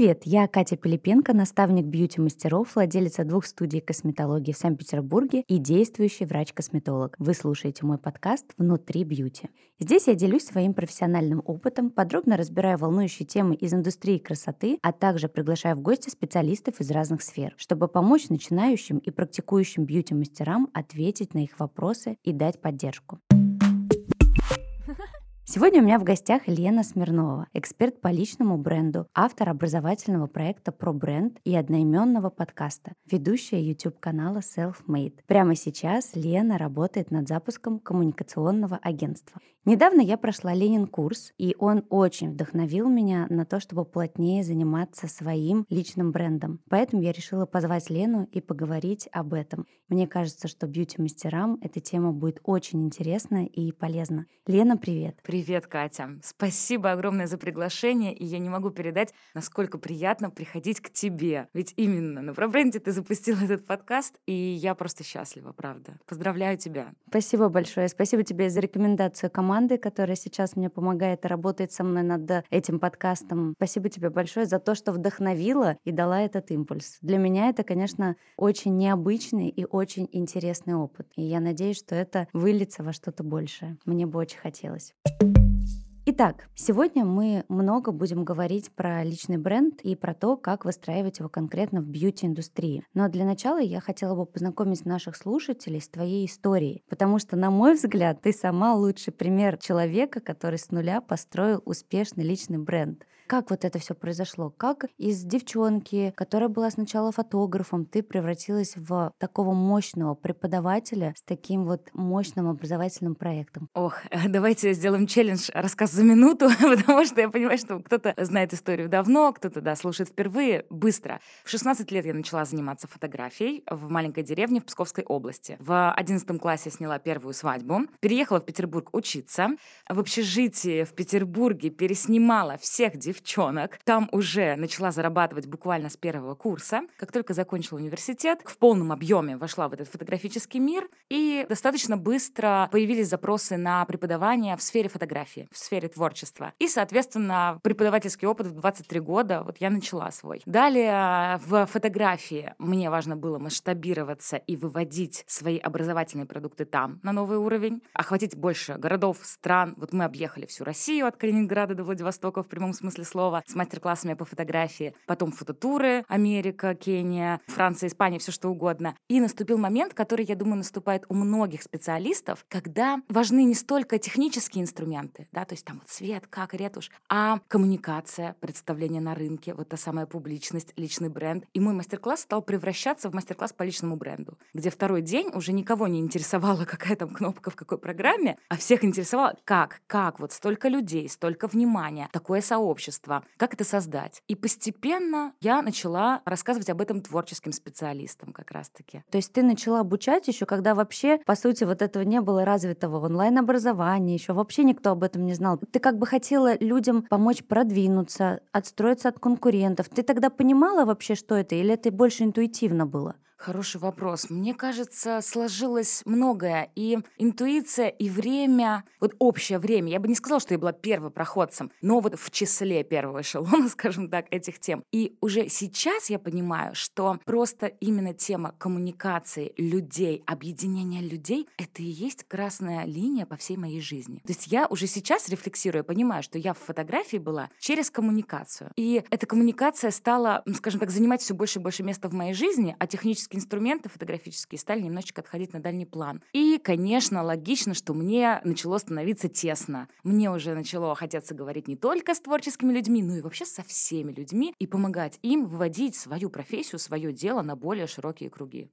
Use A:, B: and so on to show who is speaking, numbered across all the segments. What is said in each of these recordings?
A: Привет, я Катя Пилипенко, наставник бьюти-мастеров, владелица двух студий косметологии в Санкт-Петербурге и действующий врач-косметолог. Вы слушаете мой подкаст «Внутри бьюти». Здесь я делюсь своим профессиональным опытом, подробно разбираю волнующие темы из индустрии красоты, а также приглашаю в гости специалистов из разных сфер, чтобы помочь начинающим и практикующим бьюти-мастерам ответить на их вопросы и дать поддержку. Сегодня у меня в гостях Лена Смирнова, эксперт по личному бренду, автор образовательного проекта про бренд и одноименного подкаста, ведущая YouTube-канала Self-Made. Прямо сейчас Лена работает над запуском коммуникационного агентства. Недавно я прошла Ленин курс, и он очень вдохновил меня на то, чтобы плотнее заниматься своим личным брендом. Поэтому я решила позвать Лену и поговорить об этом. Мне кажется, что бьюти-мастерам эта тема будет очень интересна и полезна. Лена, привет!
B: Привет, Катя! Спасибо огромное за приглашение, и я не могу передать, насколько приятно приходить к тебе. Ведь именно на ProBrand ты запустила этот подкаст, и я просто счастлива, правда. Поздравляю тебя!
A: Спасибо большое. Спасибо тебе за рекомендацию команды которая сейчас мне помогает и работает со мной над этим подкастом. Спасибо тебе большое за то, что вдохновила и дала этот импульс. Для меня это, конечно, очень необычный и очень интересный опыт. И я надеюсь, что это выльется во что-то большее. Мне бы очень хотелось. Итак, сегодня мы много будем говорить про личный бренд и про то, как выстраивать его конкретно в бьюти-индустрии. Но для начала я хотела бы познакомить наших слушателей с твоей историей, потому что, на мой взгляд, ты сама лучший пример человека, который с нуля построил успешный личный бренд. Как вот это все произошло? Как из девчонки, которая была сначала фотографом, ты превратилась в такого мощного преподавателя с таким вот мощным образовательным проектом?
B: Ох, давайте сделаем челлендж рассказ за минуту, потому что я понимаю, что кто-то знает историю давно, кто-то, да, слушает впервые, быстро. В 16 лет я начала заниматься фотографией в маленькой деревне в Псковской области. В 11 классе сняла первую свадьбу, переехала в Петербург учиться. В общежитии в Петербурге переснимала всех девчонок, девчонок. Там уже начала зарабатывать буквально с первого курса. Как только закончила университет, в полном объеме вошла в этот фотографический мир, и достаточно быстро появились запросы на преподавание в сфере фотографии, в сфере творчества. И, соответственно, преподавательский опыт в 23 года вот я начала свой. Далее в фотографии мне важно было масштабироваться и выводить свои образовательные продукты там на новый уровень, охватить больше городов, стран. Вот мы объехали всю Россию от Калининграда до Владивостока в прямом смысле слова, с мастер-классами по фотографии, потом фототуры, Америка, Кения, Франция, Испания, все что угодно. И наступил момент, который, я думаю, наступает у многих специалистов, когда важны не столько технические инструменты, да, то есть там вот свет, как, ретушь, а коммуникация, представление на рынке, вот та самая публичность, личный бренд. И мой мастер-класс стал превращаться в мастер-класс по личному бренду, где второй день уже никого не интересовала, какая там кнопка в какой программе, а всех интересовало, как, как вот столько людей, столько внимания, такое сообщество, творчества, как это создать. И постепенно я начала рассказывать об этом творческим специалистам как раз-таки.
A: То есть ты начала обучать еще, когда вообще, по сути, вот этого не было развитого в онлайн-образовании, еще вообще никто об этом не знал. Ты как бы хотела людям помочь продвинуться, отстроиться от конкурентов. Ты тогда понимала вообще, что это, или это больше интуитивно было?
B: Хороший вопрос. Мне кажется, сложилось многое. И интуиция, и время, вот общее время. Я бы не сказала, что я была первопроходцем, но вот в числе первого эшелона, скажем так, этих тем. И уже сейчас я понимаю, что просто именно тема коммуникации людей, объединения людей, это и есть красная линия по всей моей жизни. То есть я уже сейчас, рефлексируя, понимаю, что я в фотографии была через коммуникацию. И эта коммуникация стала, скажем так, занимать все больше и больше места в моей жизни, а технически технические инструменты фотографические стали немножечко отходить на дальний план. И, конечно, логично, что мне начало становиться тесно. Мне уже начало хотеться говорить не только с творческими людьми, но и вообще со всеми людьми и помогать им выводить свою профессию, свое дело на более широкие круги.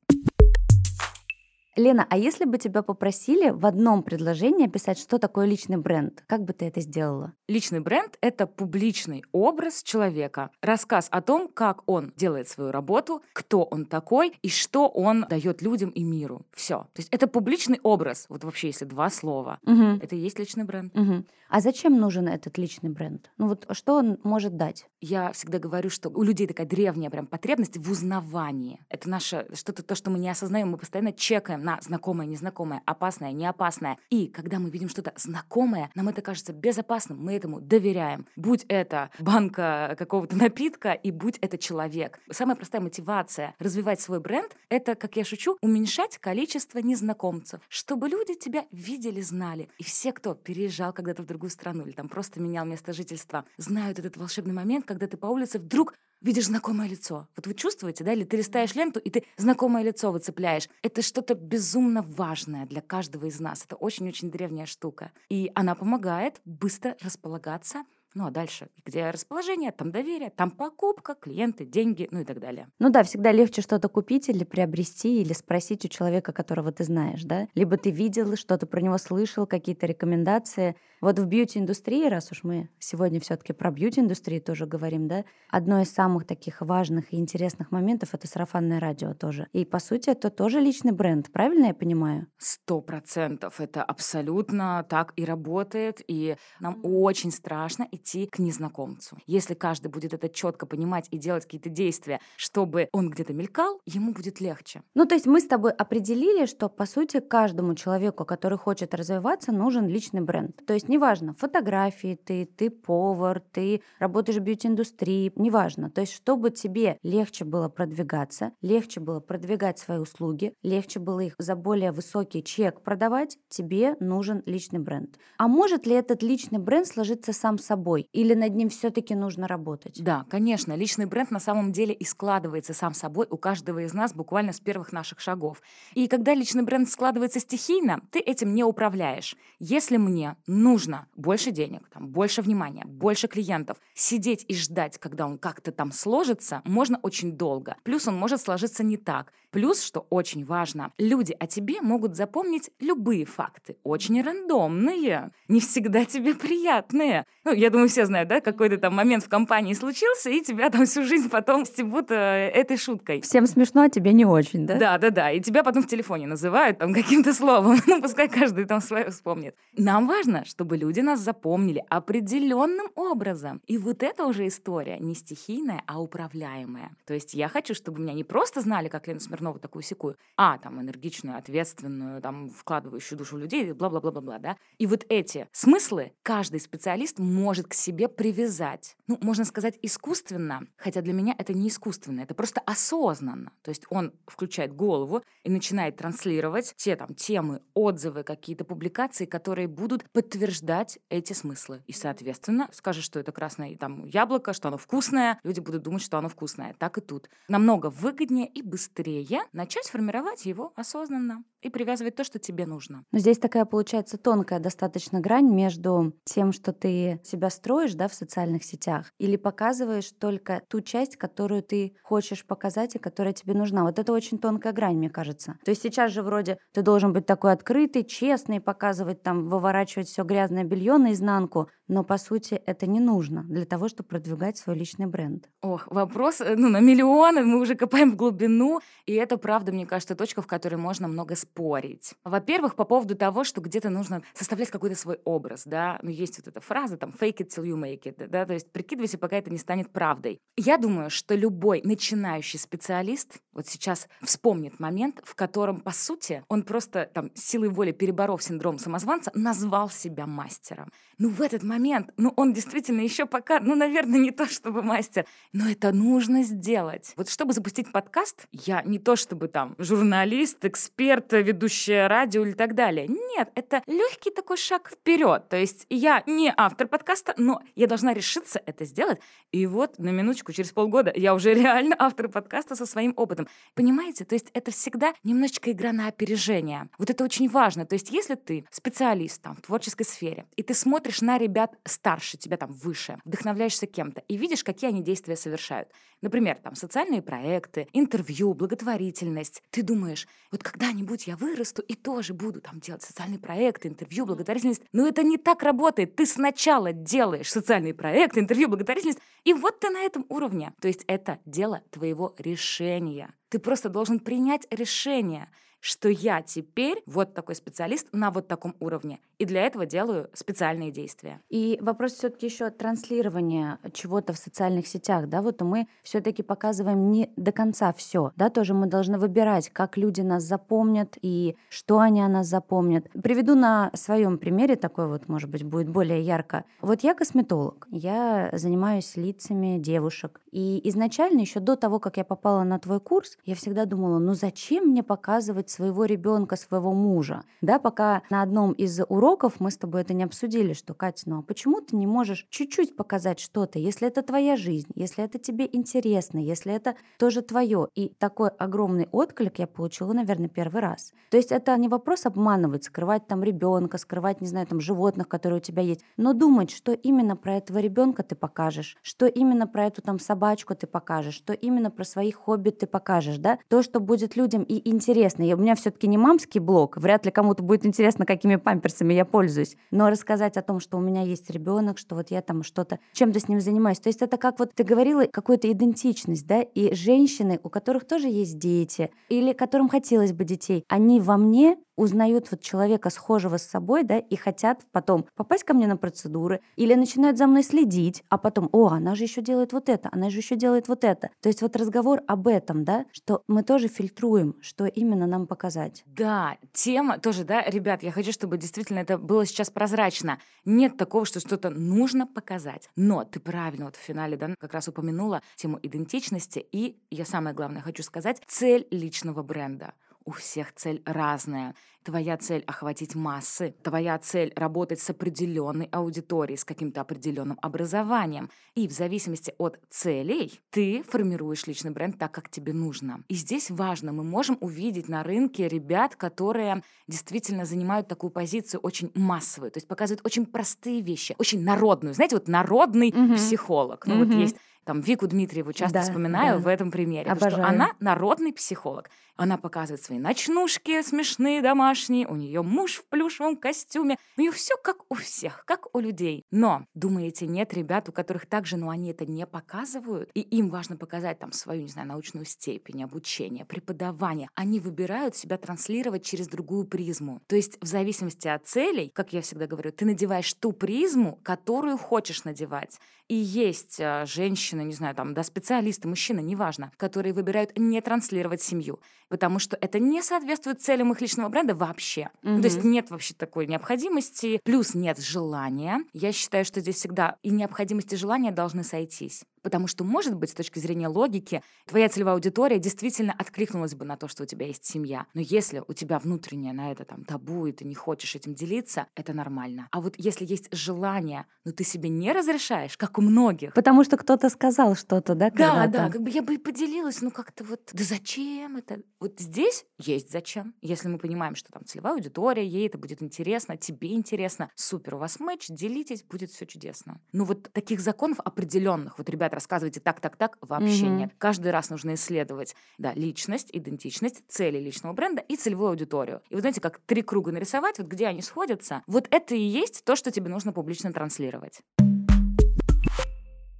A: Лена, а если бы тебя попросили в одном предложении описать, что такое личный бренд, как бы ты это сделала?
B: Личный бренд — это публичный образ человека, рассказ о том, как он делает свою работу, кто он такой и что он дает людям и миру. Все. То есть это публичный образ. Вот вообще, если два слова, угу. это и есть личный бренд.
A: Угу. А зачем нужен этот личный бренд? Ну вот что он может дать?
B: Я всегда говорю, что у людей такая древняя прям потребность в узнавании. Это наше что-то то, что мы не осознаем, мы постоянно чекаем на знакомое, незнакомое, опасное, неопасное. И когда мы видим что-то знакомое, нам это кажется безопасным, мы этому доверяем. Будь это банка какого-то напитка и будь это человек. Самая простая мотивация развивать свой бренд — это, как я шучу, уменьшать количество незнакомцев, чтобы люди тебя видели, знали. И все, кто переезжал когда-то в другую страну или там просто менял место жительства, знают этот волшебный момент, когда ты по улице вдруг видишь знакомое лицо. Вот вы чувствуете, да? Или ты листаешь ленту, и ты знакомое лицо выцепляешь. Это что-то безумно важное для каждого из нас. Это очень-очень древняя штука. И она помогает быстро располагаться ну а дальше, где расположение, там доверие, там покупка, клиенты, деньги, ну и так далее.
A: Ну да, всегда легче что-то купить или приобрести, или спросить у человека, которого ты знаешь, да? Либо ты видел, что-то про него слышал, какие-то рекомендации. Вот в бьюти-индустрии, раз уж мы сегодня все таки про бьюти-индустрию тоже говорим, да, одно из самых таких важных и интересных моментов — это сарафанное радио тоже. И, по сути, это тоже личный бренд, правильно я понимаю?
B: Сто процентов. Это абсолютно так и работает, и нам очень страшно идти к незнакомцу. Если каждый будет это четко понимать и делать какие-то действия, чтобы он где-то мелькал, ему будет легче.
A: Ну, то есть мы с тобой определили, что, по сути, каждому человеку, который хочет развиваться, нужен личный бренд. То есть неважно, фотографии ты, ты повар, ты работаешь в бьюти-индустрии, неважно. То есть чтобы тебе легче было продвигаться, легче было продвигать свои услуги, легче было их за более высокий чек продавать, тебе нужен личный бренд. А может ли этот личный бренд сложиться сам собой? Собой? Или над ним все-таки нужно работать?
B: Да, конечно. Личный бренд на самом деле и складывается сам собой у каждого из нас буквально с первых наших шагов. И когда личный бренд складывается стихийно, ты этим не управляешь. Если мне нужно больше денег, там, больше внимания, больше клиентов, сидеть и ждать, когда он как-то там сложится, можно очень долго. Плюс он может сложиться не так. Плюс, что очень важно, люди о тебе могут запомнить любые факты, очень рандомные, не всегда тебе приятные. Ну, я думаю, все знают, да, какой-то там момент в компании случился, и тебя там всю жизнь потом стебут э, этой шуткой.
A: Всем смешно, а тебе не очень, да?
B: Да, да, да. И тебя потом в телефоне называют там каким-то словом. ну, пускай каждый там свое вспомнит. Нам важно, чтобы люди нас запомнили определенным образом. И вот это уже история не стихийная, а управляемая. То есть я хочу, чтобы меня не просто знали, как Лену Смирнову такую секую, а там энергичную, ответственную, там вкладывающую душу людей, бла-бла-бла-бла-бла, да. И вот эти смыслы каждый специалист может к себе привязать. Ну, можно сказать, искусственно, хотя для меня это не искусственно, это просто осознанно. То есть он включает голову и начинает транслировать те там темы, отзывы, какие-то публикации, которые будут подтверждать эти смыслы. И, соответственно, скажешь, что это красное там яблоко, что оно вкусное, люди будут думать, что оно вкусное. Так и тут. Намного выгоднее и быстрее начать формировать его осознанно и привязывать то, что тебе нужно.
A: Но здесь такая получается тонкая достаточно грань между тем, что ты себя строишь да, в социальных сетях, или показываешь только ту часть, которую ты хочешь показать и которая тебе нужна. Вот это очень тонкая грань, мне кажется. То есть сейчас же вроде ты должен быть такой открытый, честный, показывать там, выворачивать все грязное белье наизнанку, но по сути это не нужно для того, чтобы продвигать свой личный бренд.
B: Ох, вопрос э, ну, на миллионы, мы уже копаем в глубину, и это правда, мне кажется, точка, в которой можно много спорить. Во-первых, по поводу того, что где-то нужно составлять какой-то свой образ, да, ну есть вот эта фраза там fake it till you make it, да, то есть прикидывайся, пока это не станет правдой. Я думаю, что любой начинающий специалист вот сейчас вспомнит момент, в котором, по сути, он просто там силой воли переборов синдром самозванца, назвал себя мастером. Ну, в этот момент, ну, он действительно еще пока, ну, наверное, не то чтобы мастер, но это нужно сделать. Вот чтобы запустить подкаст, я не то чтобы там журналист, эксперт, ведущая радио или так далее. Нет, это легкий такой шаг вперед. То есть я не автор подкаста, но я должна решиться это сделать. И вот на минуточку, через полгода я уже реально автор подкаста со своим опытом. Понимаете? То есть это всегда немножечко игра на опережение. Вот это очень важно. То есть если ты специалист там в творческой сфере, и ты смотришь на ребят старше тебя там выше, вдохновляешься кем-то и видишь, какие они действия совершают. Например, там социальные проекты, интервью, благотворительность. Ты думаешь, вот когда-нибудь я вырасту и тоже буду там делать социальные проекты, интервью, благотворительность. Но это не так работает. Ты сначала делаешь социальный проект, интервью, благотворительность, и вот ты на этом уровне. То есть это дело твоего решения. Ты просто должен принять решение — что я теперь вот такой специалист на вот таком уровне. И для этого делаю специальные действия.
A: И вопрос все-таки еще транслирования чего-то в социальных сетях, да, вот мы все-таки показываем не до конца все, да, тоже мы должны выбирать, как люди нас запомнят и что они о нас запомнят. Приведу на своем примере такой вот, может быть, будет более ярко. Вот я косметолог, я занимаюсь лицами девушек, и изначально еще до того, как я попала на твой курс, я всегда думала, ну зачем мне показывать своего ребенка, своего мужа. Да, пока на одном из уроков мы с тобой это не обсудили, что, Катя, ну а почему ты не можешь чуть-чуть показать что-то, если это твоя жизнь, если это тебе интересно, если это тоже твое. И такой огромный отклик я получила, наверное, первый раз. То есть это не вопрос обманывать, скрывать там ребенка, скрывать, не знаю, там животных, которые у тебя есть, но думать, что именно про этого ребенка ты покажешь, что именно про эту там собачку ты покажешь, что именно про своих хобби ты покажешь, да, то, что будет людям и интересно. Я меня все-таки не мамский блог, вряд ли кому-то будет интересно, какими памперсами я пользуюсь, но рассказать о том, что у меня есть ребенок, что вот я там что-то, чем-то с ним занимаюсь. То есть это как вот ты говорила, какую-то идентичность, да, и женщины, у которых тоже есть дети, или которым хотелось бы детей, они во мне узнают вот человека, схожего с собой, да, и хотят потом попасть ко мне на процедуры, или начинают за мной следить, а потом, о, она же еще делает вот это, она же еще делает вот это. То есть вот разговор об этом, да, что мы тоже фильтруем, что именно нам показать.
B: Да, тема тоже, да, ребят, я хочу, чтобы действительно это было сейчас прозрачно. Нет такого, что что-то нужно показать. Но ты правильно вот в финале, да, как раз упомянула тему идентичности, и я самое главное хочу сказать, цель личного бренда у всех цель разная. Твоя цель — охватить массы. Твоя цель — работать с определенной аудиторией, с каким-то определенным образованием. И в зависимости от целей ты формируешь личный бренд так, как тебе нужно. И здесь важно, мы можем увидеть на рынке ребят, которые действительно занимают такую позицию очень массовую, то есть показывают очень простые вещи, очень народную. Знаете, вот народный угу. психолог. Ну угу. вот есть там Вику Дмитриеву часто да, вспоминаю да. в этом примере, Обожаю. потому что она народный психолог. Она показывает свои ночнушки смешные, домашние, у нее муж в плюшевом костюме, у нее все как у всех, как у людей. Но, думаете, нет ребят, у которых также, но они это не показывают, и им важно показать там свою, не знаю, научную степень, обучение, преподавание. Они выбирают себя транслировать через другую призму. То есть в зависимости от целей, как я всегда говорю, ты надеваешь ту призму, которую хочешь надевать. И есть э, женщины, не знаю, там, да, специалисты, мужчины, неважно, которые выбирают не транслировать семью, потому что это не соответствует целям их личного бренда вообще. Ну, то есть нет вообще такой необходимости, плюс нет желания. Я считаю, что здесь всегда и необходимость, и желание должны сойтись. Потому что, может быть, с точки зрения логики, твоя целевая аудитория действительно откликнулась бы на то, что у тебя есть семья. Но если у тебя внутреннее на это там табу, и ты не хочешь этим делиться, это нормально. А вот если есть желание, но ты себе не разрешаешь, как у многих.
A: Потому что кто-то сказал что-то, да?
B: Да, да, как бы я бы и поделилась, ну как-то вот, да зачем это? Вот здесь есть зачем. Если мы понимаем, что там целевая аудитория, ей это будет интересно, тебе интересно, супер, у вас матч, делитесь, будет все чудесно. Ну вот таких законов определенных, вот, ребята, рассказывайте так, так, так, вообще угу. нет. Каждый раз нужно исследовать, да, личность, идентичность, цели личного бренда и целевую аудиторию. И вот знаете, как три круга нарисовать, вот где они сходятся, вот это и есть то, что тебе нужно публично транслировать.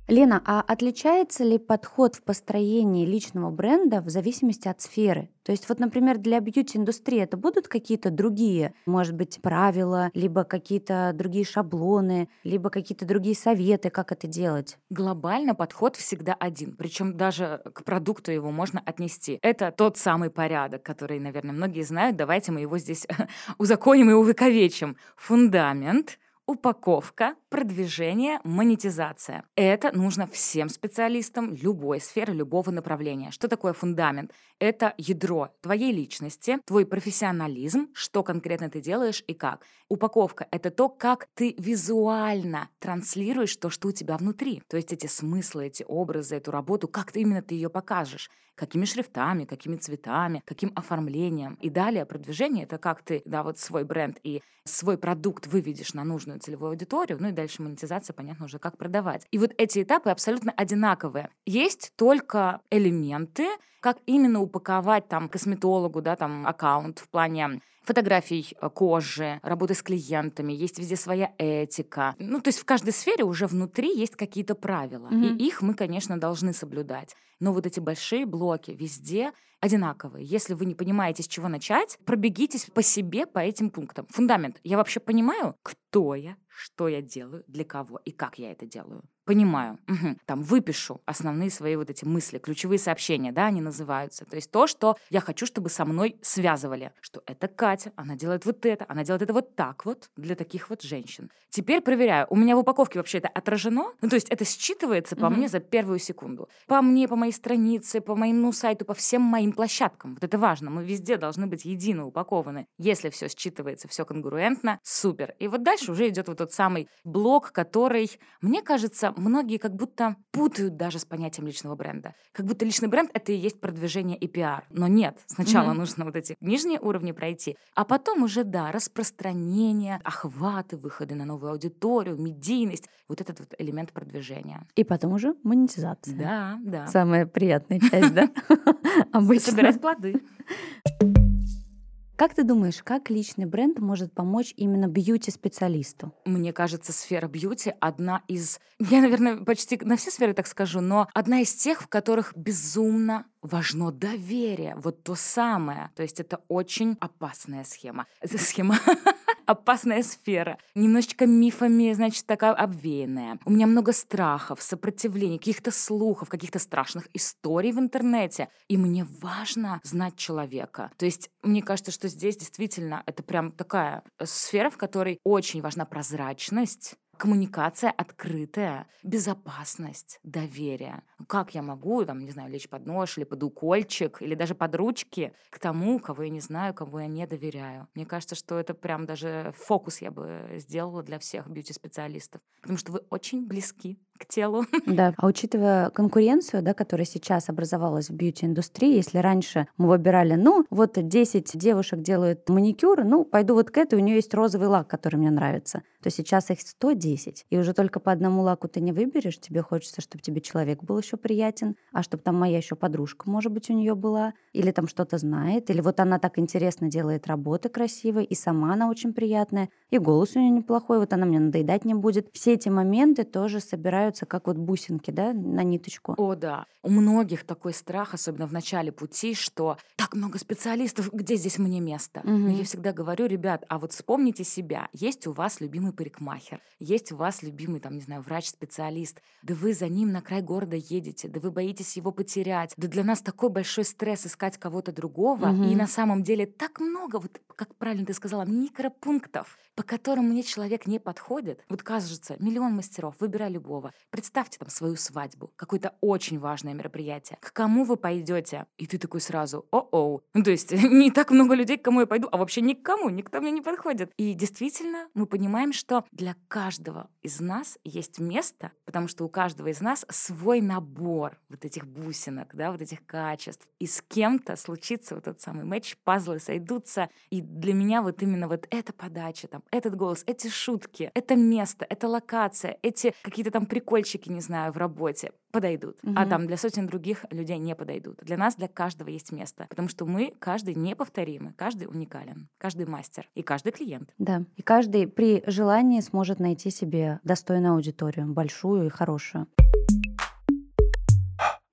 A: Лена, а отличается ли подход в построении личного бренда в зависимости от сферы? То есть вот, например, для бьюти-индустрии это будут какие-то другие, может быть, правила, либо какие-то другие шаблоны, либо какие-то другие советы, как это делать?
B: Глобально подход всегда один, причем даже к продукту его можно отнести. Это тот самый порядок, который, наверное, многие знают. Давайте мы его здесь узаконим и увековечим. Фундамент — упаковка, продвижение, монетизация. Это нужно всем специалистам любой сферы, любого направления. Что такое фундамент? Это ядро твоей личности, твой профессионализм, что конкретно ты делаешь и как. Упаковка — это то, как ты визуально транслируешь то, что у тебя внутри. То есть эти смыслы, эти образы, эту работу, как ты именно ты ее покажешь какими шрифтами, какими цветами, каким оформлением. И далее продвижение — это как ты, да, вот свой бренд и свой продукт выведешь на нужную целевую аудиторию, ну и дальше монетизация, понятно, уже как продавать. И вот эти этапы абсолютно одинаковые. Есть только элементы, как именно упаковать там косметологу, да, там аккаунт в плане фотографий э, кожи, работы с клиентами, есть везде своя этика. Ну, то есть в каждой сфере уже внутри есть какие-то правила, mm-hmm. и их мы, конечно, должны соблюдать. Но вот эти большие блоки везде одинаковые. Если вы не понимаете, с чего начать, пробегитесь по себе по этим пунктам. Фундамент. Я вообще понимаю, кто я, что я делаю, для кого и как я это делаю. Понимаю. Угу. Там выпишу основные свои вот эти мысли, ключевые сообщения, да, они называются. То есть то, что я хочу, чтобы со мной связывали. Что это Катя, она делает вот это, она делает это вот так вот для таких вот женщин. Теперь проверяю, у меня в упаковке вообще это отражено? Ну, то есть это считывается по угу. мне за первую секунду. По мне, по моей странице, по моему сайту, по всем моим площадкам. Вот это важно. Мы везде должны быть едино упакованы. Если все считывается, все конгруентно, супер. И вот дальше уже идет вот тот самый блок, который, мне кажется, многие как будто путают даже с понятием личного бренда. Как будто личный бренд — это и есть продвижение и пиар. Но нет, сначала mm-hmm. нужно вот эти нижние уровни пройти, а потом уже, да, распространение, охваты, выходы на новую аудиторию, медийность, вот этот вот элемент продвижения.
A: И потом уже монетизация.
B: Да, да.
A: Самая приятная часть, да?
B: Обычно. Собирать плоды.
A: Как ты думаешь, как личный бренд может помочь именно бьюти-специалисту?
B: Мне кажется, сфера бьюти одна из... Я, наверное, почти на все сферы так скажу, но одна из тех, в которых безумно важно доверие, вот то самое. То есть это очень опасная схема. Схема опасная сфера. Немножечко мифами, значит, такая обвеянная. У меня много страхов, сопротивлений, каких-то слухов, каких-то страшных историй в интернете. И мне важно знать человека. То есть мне кажется, что здесь действительно это прям такая сфера, в которой очень важна прозрачность, коммуникация открытая, безопасность, доверие. Как я могу, там, не знаю, лечь под нож или под укольчик, или даже под ручки к тому, кого я не знаю, кому я не доверяю. Мне кажется, что это прям даже фокус я бы сделала для всех бьюти-специалистов, потому что вы очень близки к телу.
A: Да, а учитывая конкуренцию, да, которая сейчас образовалась в бьюти-индустрии, если раньше мы выбирали, ну, вот 10 девушек делают маникюр, ну, пойду вот к этой, у нее есть розовый лак, который мне нравится, то сейчас их 110, и уже только по одному лаку ты не выберешь, тебе хочется, чтобы тебе человек был еще приятен, а чтобы там моя еще подружка, может быть, у нее была, или там что-то знает, или вот она так интересно делает работы красивые, и сама она очень приятная, и голос у нее неплохой, вот она мне надоедать не будет. Все эти моменты тоже собираются как вот бусинки, да, на ниточку.
B: О, да. У многих такой страх, особенно в начале пути, что так много специалистов, где здесь мне место? Угу. Но я всегда говорю, ребят, а вот вспомните себя. Есть у вас любимый парикмахер, есть у вас любимый, там, не знаю, врач-специалист, да вы за ним на край города едете, да вы боитесь его потерять, да для нас такой большой стресс искать кого-то другого, угу. и на самом деле так много, вот как правильно ты сказала, микропунктов, по которым мне человек не подходит. Вот кажется, миллион мастеров, выбирай любого. Представьте там свою свадьбу, какое-то очень важное мероприятие. К кому вы пойдете? И ты такой сразу, о-оу. Ну, то есть не так много людей, к кому я пойду, а вообще никому, никто мне не подходит. И действительно, мы понимаем, что для каждого из нас есть место, потому что у каждого из нас свой набор вот этих бусинок, да, вот этих качеств. И с кем-то случится вот тот самый матч, пазлы сойдутся. И для меня вот именно вот эта подача, там, этот голос, эти шутки, это место, эта локация, эти какие-то там прикольчики, не знаю, в работе подойдут, угу. а там для сотен других людей не подойдут. Для нас, для каждого есть место, потому что мы, каждый неповторимый, каждый уникален, каждый мастер и каждый клиент.
A: Да, и каждый при желании сможет найти себе достойную аудиторию, большую и хорошую.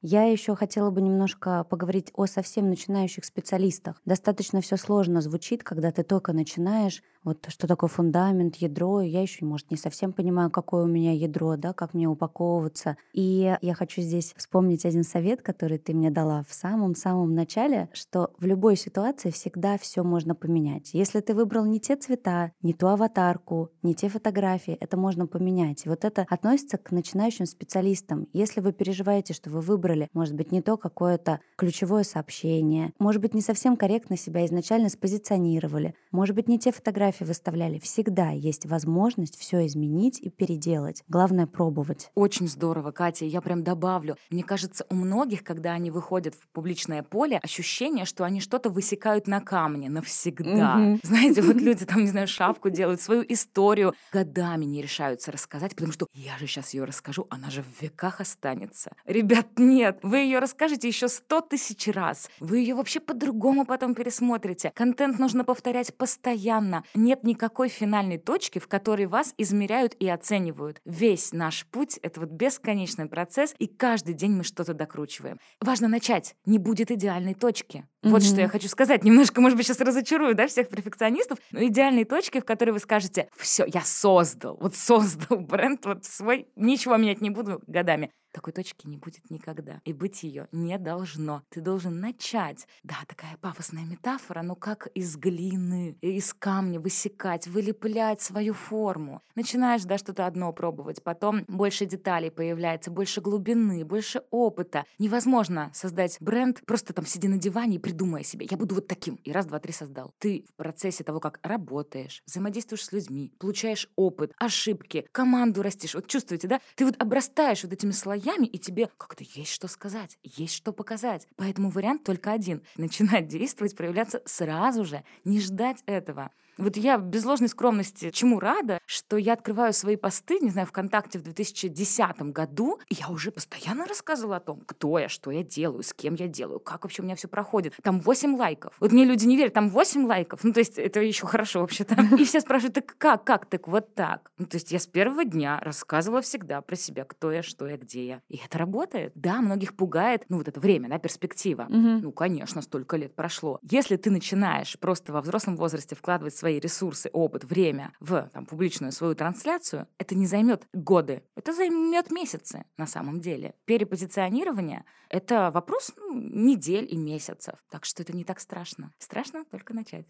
A: Я еще хотела бы немножко поговорить о совсем начинающих специалистах. Достаточно все сложно звучит, когда ты только начинаешь, вот что такое фундамент, ядро. Я еще, может, не совсем понимаю, какое у меня ядро, да, как мне упаковываться. И я хочу здесь вспомнить один совет, который ты мне дала в самом-самом начале, что в любой ситуации всегда все можно поменять. Если ты выбрал не те цвета, не ту аватарку, не те фотографии, это можно поменять. И вот это относится к начинающим специалистам. Если вы переживаете, что вы выбрали, может быть, не то какое-то ключевое сообщение, может быть, не совсем корректно себя изначально спозиционировали, может быть, не те фотографии, фотографии выставляли. Всегда есть возможность все изменить и переделать. Главное пробовать.
B: Очень здорово, Катя. Я прям добавлю. Мне кажется, у многих, когда они выходят в публичное поле, ощущение, что они что-то высекают на камне навсегда. Mm-hmm. Знаете, вот люди там, не знаю, шапку делают, свою историю годами не решаются рассказать, потому что я же сейчас ее расскажу, она же в веках останется. Ребят, нет, вы ее расскажете еще сто тысяч раз. Вы ее вообще по-другому потом пересмотрите. Контент нужно повторять постоянно. Нет никакой финальной точки, в которой вас измеряют и оценивают. Весь наш путь — это вот бесконечный процесс, и каждый день мы что-то докручиваем. Важно начать. Не будет идеальной точки. Вот mm-hmm. что я хочу сказать. Немножко, может быть, сейчас разочарую, да, всех перфекционистов, но идеальной точки, в которой вы скажете, все, я создал, вот создал бренд вот свой, ничего менять не буду годами. Такой точки не будет никогда. И быть ее не должно. Ты должен начать. Да, такая пафосная метафора, но как из глины, из камня высекать, вылеплять свою форму. Начинаешь, да, что-то одно пробовать, потом больше деталей появляется, больше глубины, больше опыта. Невозможно создать бренд, просто там сиди на диване и придумай себе, я буду вот таким. И раз, два, три создал. Ты в процессе того, как работаешь, взаимодействуешь с людьми, получаешь опыт, ошибки, команду растишь. Вот чувствуете, да? Ты вот обрастаешь вот этими слоями и тебе как-то есть что сказать, есть что показать. Поэтому вариант только один — начинать действовать, проявляться сразу же, не ждать этого. Вот я без ложной скромности чему рада, что я открываю свои посты, не знаю, ВКонтакте в 2010 году, и я уже постоянно рассказывала о том, кто я, что я делаю, с кем я делаю, как вообще у меня все проходит. Там 8 лайков. Вот мне люди не верят, там 8 лайков. Ну, то есть это еще хорошо вообще-то. И все спрашивают, так как, как, так вот так. Ну, то есть я с первого дня рассказывала всегда про себя, кто я, что я, где я. И это работает. Да, многих пугает, ну, вот это время, да, перспектива. Ну, конечно, столько лет прошло. Если ты начинаешь просто во взрослом возрасте вкладывать свои ресурсы, опыт, время в там, публичную свою трансляцию, это не займет годы, это займет месяцы на самом деле. Перепозиционирование — это вопрос ну, недель и месяцев. Так что это не так страшно. Страшно только начать.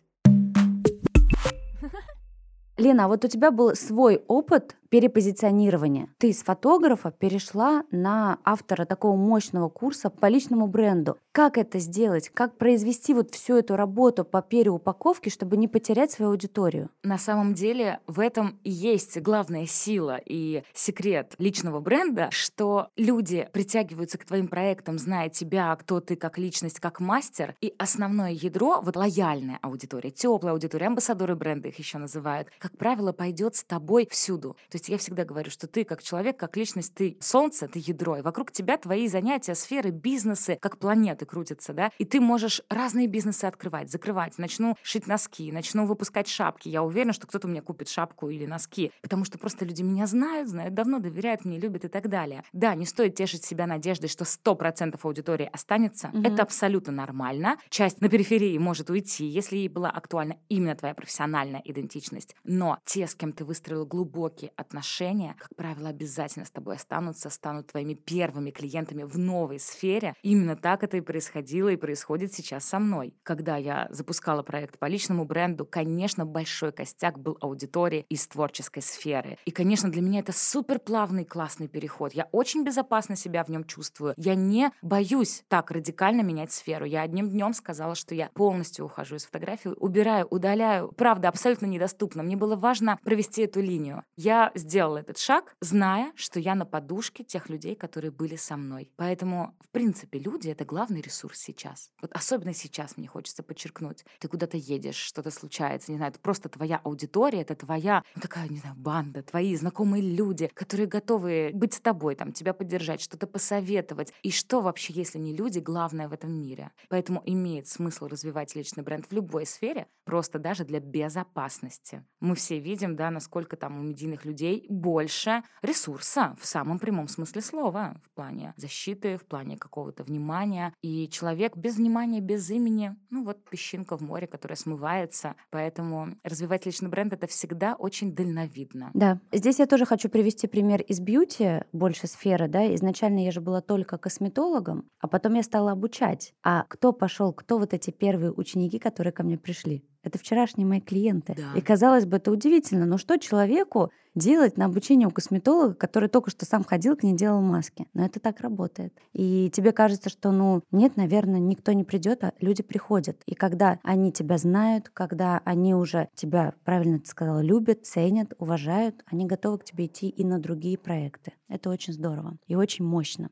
A: Лена, а вот у тебя был свой опыт перепозиционирования. Ты с фотографа перешла на автора такого мощного курса по личному бренду. Как это сделать? Как произвести вот всю эту работу по переупаковке, чтобы не потерять свою аудиторию?
B: На самом деле в этом и есть главная сила и секрет личного бренда, что люди притягиваются к твоим проектам, зная тебя, кто ты как личность, как мастер, и основное ядро, вот лояльная аудитория, теплая аудитория, амбассадоры бренда их еще называют, как правило, пойдет с тобой всюду. То есть есть я всегда говорю, что ты как человек, как личность, ты солнце, ты ядро, и вокруг тебя твои занятия, сферы, бизнесы, как планеты крутятся, да, и ты можешь разные бизнесы открывать, закрывать. Начну шить носки, начну выпускать шапки. Я уверена, что кто-то мне купит шапку или носки, потому что просто люди меня знают, знают давно, доверяют мне, любят и так далее. Да, не стоит тешить себя надеждой, что 100% аудитории останется. Угу. Это абсолютно нормально. Часть на периферии может уйти, если ей была актуальна именно твоя профессиональная идентичность. Но те, с кем ты выстроил глубокие отношения, отношения, как правило, обязательно с тобой останутся, станут твоими первыми клиентами в новой сфере. Именно так это и происходило и происходит сейчас со мной. Когда я запускала проект по личному бренду, конечно, большой костяк был аудитории из творческой сферы. И, конечно, для меня это супер плавный, классный переход. Я очень безопасно себя в нем чувствую. Я не боюсь так радикально менять сферу. Я одним днем сказала, что я полностью ухожу из фотографии, убираю, удаляю. Правда, абсолютно недоступно. Мне было важно провести эту линию. Я сделала этот шаг, зная, что я на подушке тех людей, которые были со мной. Поэтому, в принципе, люди — это главный ресурс сейчас. Вот особенно сейчас мне хочется подчеркнуть. Ты куда-то едешь, что-то случается, не знаю, это просто твоя аудитория, это твоя, ну, такая, не знаю, банда, твои знакомые люди, которые готовы быть с тобой, там, тебя поддержать, что-то посоветовать. И что вообще, если не люди, главное в этом мире? Поэтому имеет смысл развивать личный бренд в любой сфере, просто даже для безопасности. Мы все видим, да, насколько там у медийных людей людей больше ресурса в самом прямом смысле слова, в плане защиты, в плане какого-то внимания. И человек без внимания, без имени, ну вот песчинка в море, которая смывается. Поэтому развивать личный бренд — это всегда очень дальновидно.
A: Да. Здесь я тоже хочу привести пример из бьюти, больше сферы, да. Изначально я же была только косметологом, а потом я стала обучать. А кто пошел, кто вот эти первые ученики, которые ко мне пришли? Это вчерашние мои клиенты.
B: Да.
A: И казалось бы, это удивительно, но что человеку делать на обучение у косметолога, который только что сам ходил к ней делал маски? Но это так работает. И тебе кажется, что, ну, нет, наверное, никто не придет, а люди приходят. И когда они тебя знают, когда они уже тебя, правильно ты сказала, любят, ценят, уважают, они готовы к тебе идти и на другие проекты. Это очень здорово и очень мощно.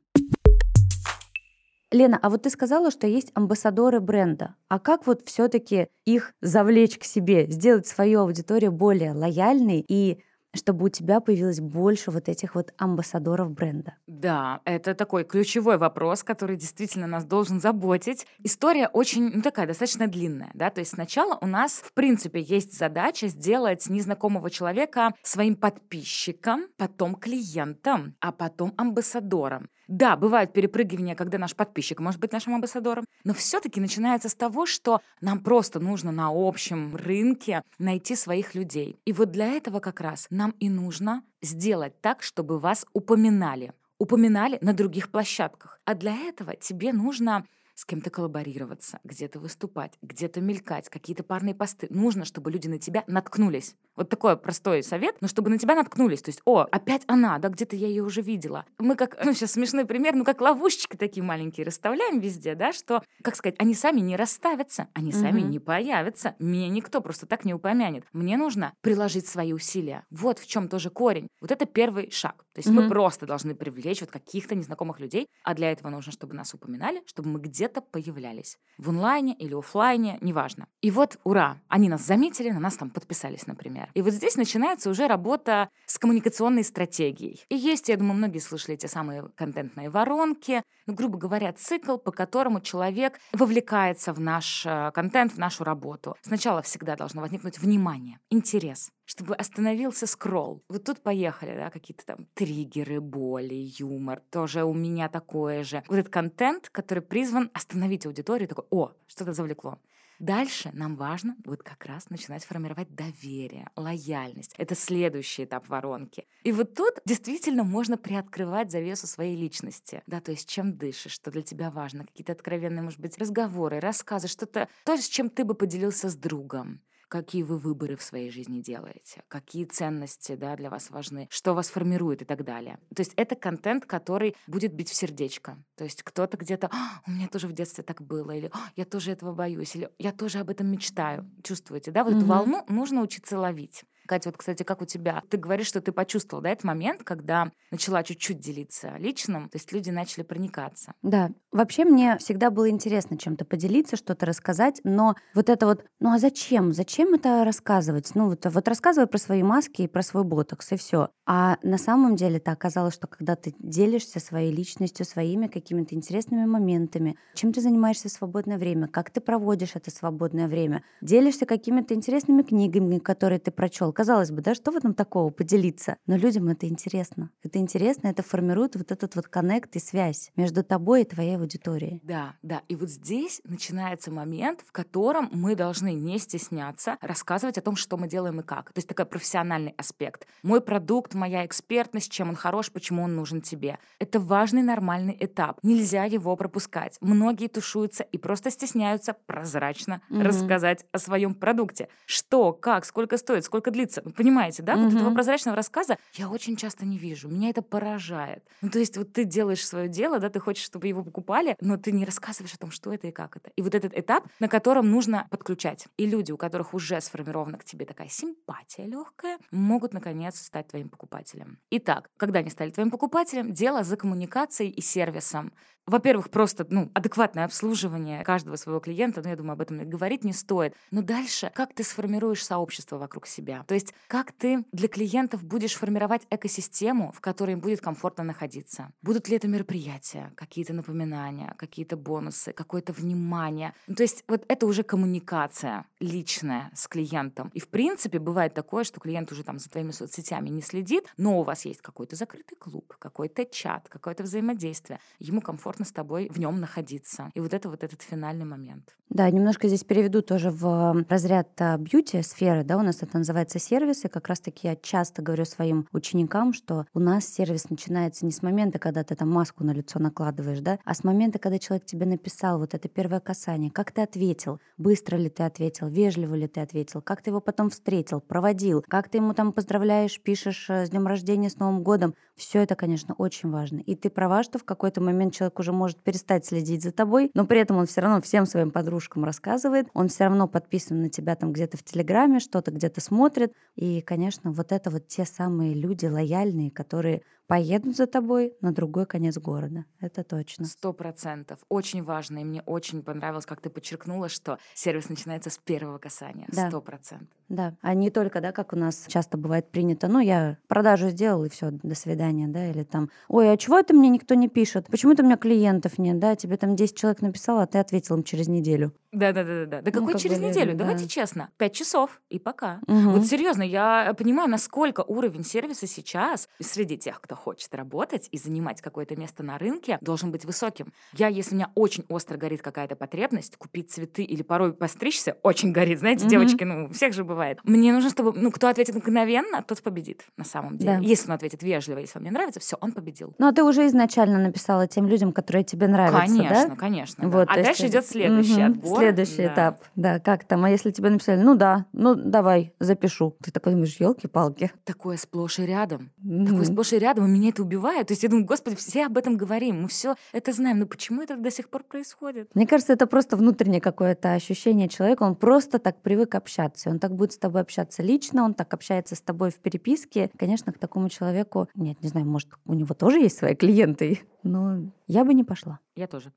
A: Лена, а вот ты сказала, что есть амбассадоры бренда. А как вот все-таки их завлечь к себе, сделать свою аудиторию более лояльной и чтобы у тебя появилось больше вот этих вот амбассадоров бренда?
B: Да, это такой ключевой вопрос, который действительно нас должен заботить. История очень, ну такая, достаточно длинная, да, то есть сначала у нас, в принципе, есть задача сделать незнакомого человека своим подписчиком, потом клиентом, а потом амбассадором. Да, бывают перепрыгивания, когда наш подписчик может быть нашим амбассадором, но все-таки начинается с того, что нам просто нужно на общем рынке найти своих людей. И вот для этого как раз нам и нужно сделать так, чтобы вас упоминали. Упоминали на других площадках. А для этого тебе нужно с кем-то коллаборироваться, где-то выступать, где-то мелькать, какие-то парные посты. Нужно, чтобы люди на тебя наткнулись. Вот такой простой совет, но чтобы на тебя наткнулись. То есть, о, опять она, да, где-то я ее уже видела. Мы как, ну, сейчас смешной пример, ну, как ловушечки такие маленькие расставляем везде, да, что, как сказать, они сами не расставятся, они сами не появятся. Меня никто просто так не упомянет. Мне нужно приложить свои усилия. Вот в чем тоже корень. Вот это первый шаг. То есть мы просто должны привлечь вот каких-то незнакомых людей, а для этого нужно, чтобы нас упоминали, чтобы мы где-то появлялись. В онлайне или офлайне, неважно. И вот, ура, они нас заметили, на нас там подписались, например. И вот здесь начинается уже работа с коммуникационной стратегией. И есть, я думаю, многие слышали эти самые контентные воронки, ну, грубо говоря, цикл, по которому человек вовлекается в наш э, контент, в нашу работу. Сначала всегда должно возникнуть внимание, интерес, чтобы остановился скролл. Вот тут поехали, да, какие-то там триггеры, боли, юмор. Тоже у меня такое же. Вот этот контент, который призван остановить аудиторию, такой, о, что-то завлекло. Дальше нам важно вот как раз начинать формировать доверие, лояльность. Это следующий этап воронки. И вот тут действительно можно приоткрывать завесу своей личности. Да, то есть чем дышишь, что для тебя важно, какие-то откровенные, может быть, разговоры, рассказы, что-то, то, с чем ты бы поделился с другом какие вы выборы в своей жизни делаете, какие ценности да, для вас важны, что вас формирует и так далее. То есть это контент, который будет бить в сердечко. То есть кто-то где-то, «А, у меня тоже в детстве так было, или «А, я тоже этого боюсь, или я тоже об этом мечтаю. Чувствуете, да? Вот mm-hmm. эту волну нужно учиться ловить. Катя, вот, кстати, как у тебя? Ты говоришь, что ты почувствовал, да, этот момент, когда начала чуть-чуть делиться личным, то есть люди начали проникаться.
A: Да. Вообще мне всегда было интересно чем-то поделиться, что-то рассказать, но вот это вот, ну а зачем? Зачем это рассказывать? Ну вот, вот рассказывай про свои маски и про свой ботокс, и все. А на самом деле это оказалось, что когда ты делишься своей личностью, своими какими-то интересными моментами, чем ты занимаешься в свободное время, как ты проводишь это свободное время, делишься какими-то интересными книгами, которые ты прочел, Казалось бы, да, что в этом такого поделиться? Но людям это интересно. Это интересно, это формирует вот этот вот коннект и связь между тобой и твоей аудиторией.
B: Да, да. И вот здесь начинается момент, в котором мы должны не стесняться рассказывать о том, что мы делаем и как. То есть такой профессиональный аспект. Мой продукт, моя экспертность, чем он хорош, почему он нужен тебе. Это важный нормальный этап. Нельзя его пропускать. Многие тушуются и просто стесняются прозрачно mm-hmm. рассказать о своем продукте. Что, как, сколько стоит, сколько длится длится. Вы понимаете, да? Mm-hmm. Вот этого прозрачного рассказа я очень часто не вижу. Меня это поражает. Ну, то есть вот ты делаешь свое дело, да, ты хочешь, чтобы его покупали, но ты не рассказываешь о том, что это и как это. И вот этот этап, на котором нужно подключать. И люди, у которых уже сформирована к тебе такая симпатия легкая, могут, наконец, стать твоим покупателем. Итак, когда они стали твоим покупателем, дело за коммуникацией и сервисом. Во-первых, просто ну, адекватное обслуживание каждого своего клиента, но ну, я думаю, об этом говорить не стоит. Но дальше, как ты сформируешь сообщество вокруг себя? То есть, как ты для клиентов будешь формировать экосистему, в которой им будет комфортно находиться? Будут ли это мероприятия, какие-то напоминания, какие-то бонусы, какое-то внимание? Ну, то есть, вот это уже коммуникация личная с клиентом. И, в принципе, бывает такое, что клиент уже там за твоими соцсетями не следит, но у вас есть какой-то закрытый клуб, какой-то чат, какое-то взаимодействие. Ему комфортно с тобой в нем находиться. И вот это вот этот финальный момент.
A: Да, немножко здесь переведу тоже в разряд а, бьюти-сферы, да, у нас это называется сервис, и как раз-таки я часто говорю своим ученикам, что у нас сервис начинается не с момента, когда ты там маску на лицо накладываешь, да, а с момента, когда человек тебе написал вот это первое касание, как ты ответил, быстро ли ты ответил, вежливо ли ты ответил, как ты его потом встретил, проводил, как ты ему там поздравляешь, пишешь э, с днем рождения, с Новым годом. Все это, конечно, очень важно. И ты права, что в какой-то момент человек уже может перестать следить за тобой, но при этом он все равно всем своим подружкам рассказывает, он все равно подписан на тебя там где-то в Телеграме, что-то где-то смотрит. И, конечно, вот это вот те самые люди лояльные, которые поедут за тобой на другой конец города. Это точно.
B: Сто процентов. Очень важно. И мне очень понравилось, как ты подчеркнула, что сервис начинается с первого касания. Сто процентов.
A: Да. А не только, да, как у нас часто бывает принято, ну, я продажу сделал, и все, до свидания, да, или там, ой, а чего это мне никто не пишет? Почему-то у меня клиентов нет, да, тебе там 10 человек написало, а ты ответил им через неделю.
B: Да, да, да, да. Да ну, какой через бы, неделю? Да. Давайте честно. Пять часов и пока. Угу. Вот серьезно, я понимаю, насколько уровень сервиса сейчас среди тех, кто хочет работать и занимать какое-то место на рынке, должен быть высоким. Я, если у меня очень остро горит какая-то потребность, купить цветы или порой постричься, очень горит, знаете, угу. девочки, ну, у всех же бывает. Мне нужно, чтобы, ну, кто ответит мгновенно, тот победит на самом деле. Да. Если он ответит вежливо, если он мне нравится, все, он победил.
A: Ну, а ты уже изначально написала тем людям, которые тебе нравятся,
B: Конечно,
A: да?
B: конечно. Вот, А дальше идет следующий угу. отбор
A: следующий да. этап. Да, как там? А если тебе написали, ну да, ну давай, запишу. Ты такой думаешь, елки-палки.
B: Такое сплошь и рядом. Mm-hmm. Такое сплошь и рядом, меня это убивает. То есть я думаю, господи, все об этом говорим, мы все это знаем, но почему это до сих пор происходит?
A: Мне кажется, это просто внутреннее какое-то ощущение человека, он просто так привык общаться, он так будет с тобой общаться лично, он так общается с тобой в переписке. Конечно, к такому человеку, нет, не знаю, может, у него тоже есть свои клиенты, но я бы не пошла.
B: Я тоже.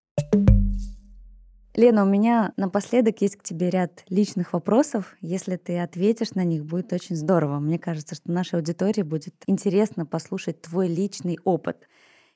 A: Лена, у меня напоследок есть к тебе ряд личных вопросов. Если ты ответишь на них, будет очень здорово. Мне кажется, что нашей аудитории будет интересно послушать твой личный опыт.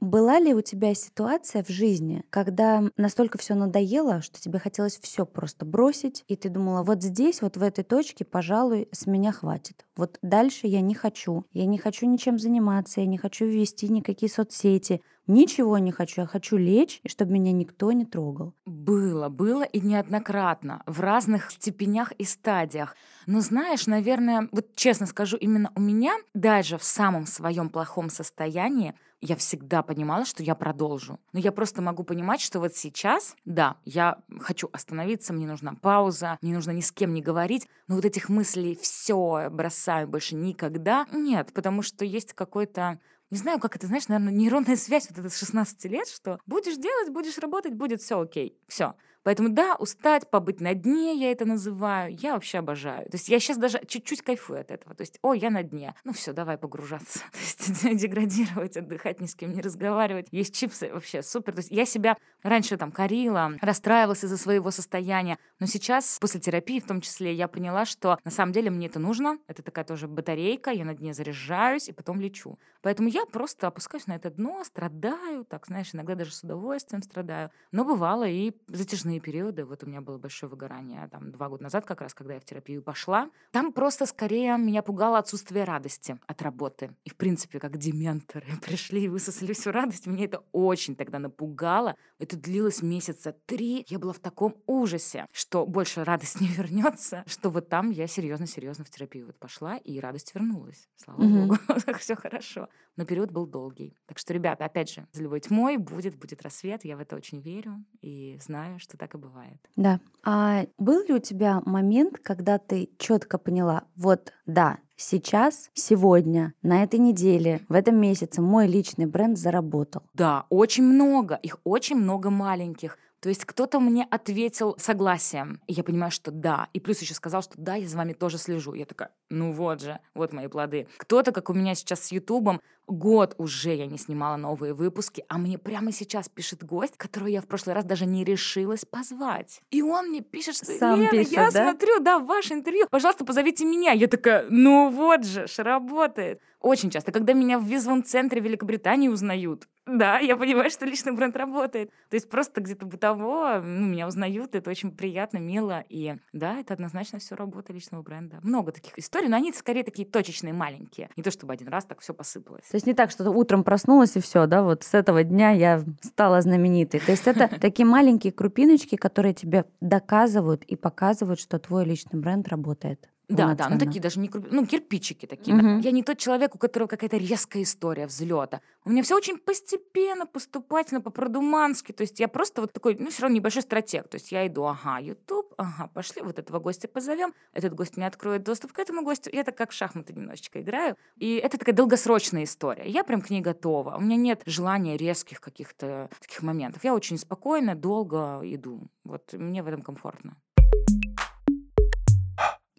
A: Была ли у тебя ситуация в жизни, когда настолько все надоело, что тебе хотелось все просто бросить, и ты думала, вот здесь, вот в этой точке, пожалуй, с меня хватит. Вот дальше я не хочу. Я не хочу ничем заниматься, я не хочу вести никакие соцсети. Ничего не хочу, я хочу лечь, и чтобы меня никто не трогал.
B: Было, было и неоднократно, в разных степенях и стадиях. Но знаешь, наверное, вот честно скажу, именно у меня даже в самом своем плохом состоянии я всегда понимала, что я продолжу. Но я просто могу понимать, что вот сейчас, да, я хочу остановиться, мне нужна пауза, мне нужно ни с кем не говорить, но вот этих мыслей все бросаю больше никогда. Нет, потому что есть какой-то не знаю, как это, знаешь, наверное, нейронная связь вот эта с 16 лет, что будешь делать, будешь работать, будет все окей, все. Поэтому да, устать, побыть на дне, я это называю, я вообще обожаю. То есть я сейчас даже чуть-чуть кайфую от этого. То есть, о, я на дне. Ну все, давай погружаться. То есть деградировать, отдыхать, ни с кем не разговаривать. Есть чипсы, вообще супер. То есть я себя раньше там корила, расстраивалась из-за своего состояния. Но сейчас, после терапии в том числе, я поняла, что на самом деле мне это нужно. Это такая тоже батарейка, я на дне заряжаюсь и потом лечу. Поэтому я просто опускаюсь на это дно, страдаю, так, знаешь, иногда даже с удовольствием страдаю. Но бывало и затяжные трудные периоды. Вот у меня было большое выгорание там два года назад как раз, когда я в терапию пошла. Там просто скорее меня пугало отсутствие радости от работы. И в принципе, как дементоры пришли и высосали всю радость, меня это очень тогда напугало. Это длилось месяца три. Я была в таком ужасе, что больше радость не вернется, что вот там я серьезно-серьезно в терапию вот пошла, и радость вернулась. Слава mm-hmm. богу, все хорошо. Но период был долгий. Так что, ребята, опять же, за любой тьмой будет, будет рассвет. Я в это очень верю и знаю, что так и бывает.
A: Да. А был ли у тебя момент, когда ты четко поняла, вот да, сейчас, сегодня, на этой неделе, в этом месяце мой личный бренд заработал?
B: Да, очень много. Их очень много маленьких. То есть кто-то мне ответил согласием. И я понимаю, что да. И плюс еще сказал, что да, я за вами тоже слежу. Я такая, ну вот же, вот мои плоды. Кто-то, как у меня сейчас с Ютубом, год уже я не снимала новые выпуски, а мне прямо сейчас пишет гость, которого я в прошлый раз даже не решилась позвать. И он мне пишет, что
A: Сам
B: Лена,
A: пишет,
B: я
A: да?
B: смотрю, да, ваше интервью, пожалуйста, позовите меня. Я такая, ну вот же, ж работает. Очень часто. Когда меня в визовом центре Великобритании узнают, да, я понимаю, что личный бренд работает. То есть просто где-то бытово ну, меня узнают, это очень приятно, мило. И да, это однозначно все работа личного бренда. Много таких историй, но они скорее такие точечные, маленькие. Не то чтобы один раз так все посыпалось.
A: То есть не так, что утром проснулась и все, да, вот с этого дня я стала знаменитой. То есть это такие маленькие крупиночки, которые тебе доказывают и показывают, что твой личный бренд работает.
B: Да, да, ну такие даже не ну кирпичики такие. Угу. Да. Я не тот человек, у которого какая-то резкая история взлета. У меня все очень постепенно, поступательно, по-продумански. То есть я просто вот такой, ну все равно небольшой стратег. То есть я иду, ага, YouTube, ага, пошли, вот этого гостя позовем, этот гость мне откроет доступ к этому гостю. Я так как в шахматы немножечко играю. И это такая долгосрочная история. Я прям к ней готова. У меня нет желания резких каких-то таких моментов. Я очень спокойно, долго иду. Вот мне в этом комфортно.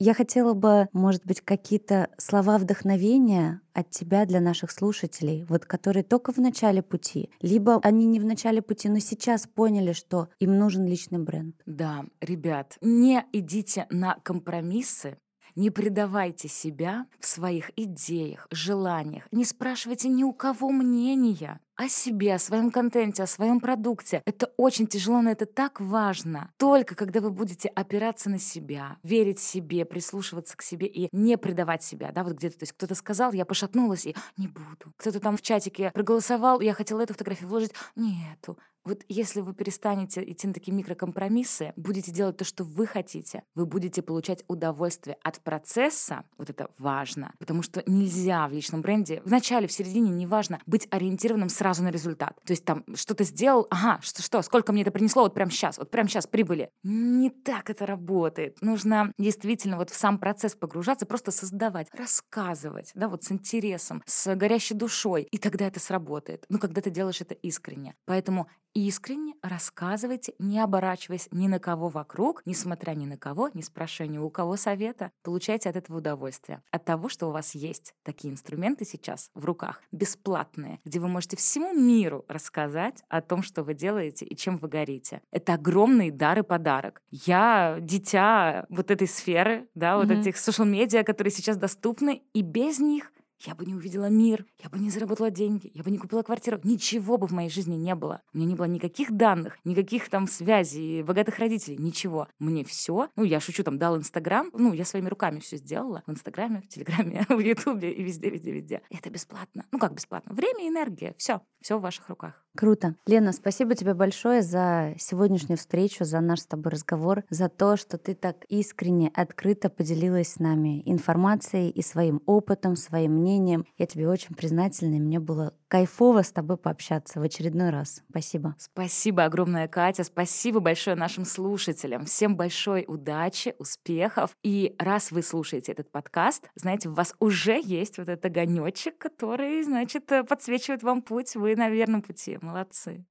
A: Я хотела бы, может быть, какие-то слова вдохновения от тебя для наших слушателей, вот которые только в начале пути, либо они не в начале пути, но сейчас поняли, что им нужен личный бренд.
B: Да, ребят, не идите на компромиссы, не предавайте себя в своих идеях, желаниях, не спрашивайте ни у кого мнения о себе, о своем контенте, о своем продукте. Это очень тяжело, но это так важно. Только когда вы будете опираться на себя, верить себе, прислушиваться к себе и не предавать себя, да, вот где-то, то есть кто-то сказал, я пошатнулась и не буду. Кто-то там в чатике проголосовал, я хотела эту фотографию вложить, нету. Вот если вы перестанете идти на такие микрокомпромиссы, будете делать то, что вы хотите, вы будете получать удовольствие от процесса, вот это важно, потому что нельзя в личном бренде, в начале, в середине, неважно, быть ориентированным сразу сразу на результат. То есть там что-то сделал, ага, что, что, сколько мне это принесло вот прямо сейчас, вот прямо сейчас прибыли. Не так это работает. Нужно действительно вот в сам процесс погружаться, просто создавать, рассказывать, да, вот с интересом, с горящей душой, и тогда это сработает. Ну, когда ты делаешь это искренне. Поэтому искренне рассказывайте, не оборачиваясь ни на кого вокруг, несмотря ни на кого, не спрашивая ни у кого совета. Получайте от этого удовольствие. От того, что у вас есть такие инструменты сейчас в руках, бесплатные, где вы можете всему миру рассказать о том, что вы делаете и чем вы горите. Это огромный дар и подарок. Я дитя вот этой сферы, да, вот mm-hmm. этих социал-медиа, которые сейчас доступны, и без них я бы не увидела мир, я бы не заработала деньги, я бы не купила квартиру. Ничего бы в моей жизни не было. У меня не было никаких данных, никаких там связей, богатых родителей, ничего. Мне все, ну, я шучу, там, дал Инстаграм, ну, я своими руками все сделала. В Инстаграме, в Телеграме, в Ютубе и везде, везде, везде. Это бесплатно. Ну, как бесплатно? Время и энергия. Все, все в ваших руках.
A: Круто. Лена, спасибо тебе большое за сегодняшнюю встречу, за наш с тобой разговор, за то, что ты так искренне, открыто поделилась с нами информацией и своим опытом, своим мнением мнением. Я тебе очень признательна, и мне было кайфово с тобой пообщаться в очередной раз. Спасибо.
B: Спасибо огромное, Катя. Спасибо большое нашим слушателям. Всем большой удачи, успехов. И раз вы слушаете этот подкаст, знаете, у вас уже есть вот этот огонечек, который, значит, подсвечивает вам путь. Вы на верном пути. Молодцы.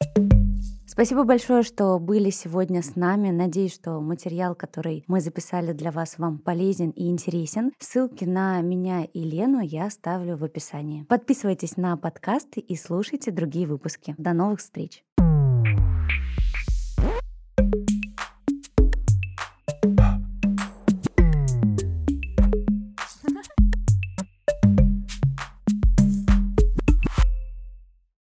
A: Спасибо большое, что были сегодня с нами. Надеюсь, что материал, который мы записали для вас, вам полезен и интересен. Ссылки на меня и Лену я оставлю в описании. Подписывайтесь на подкасты и слушайте другие выпуски. До новых встреч!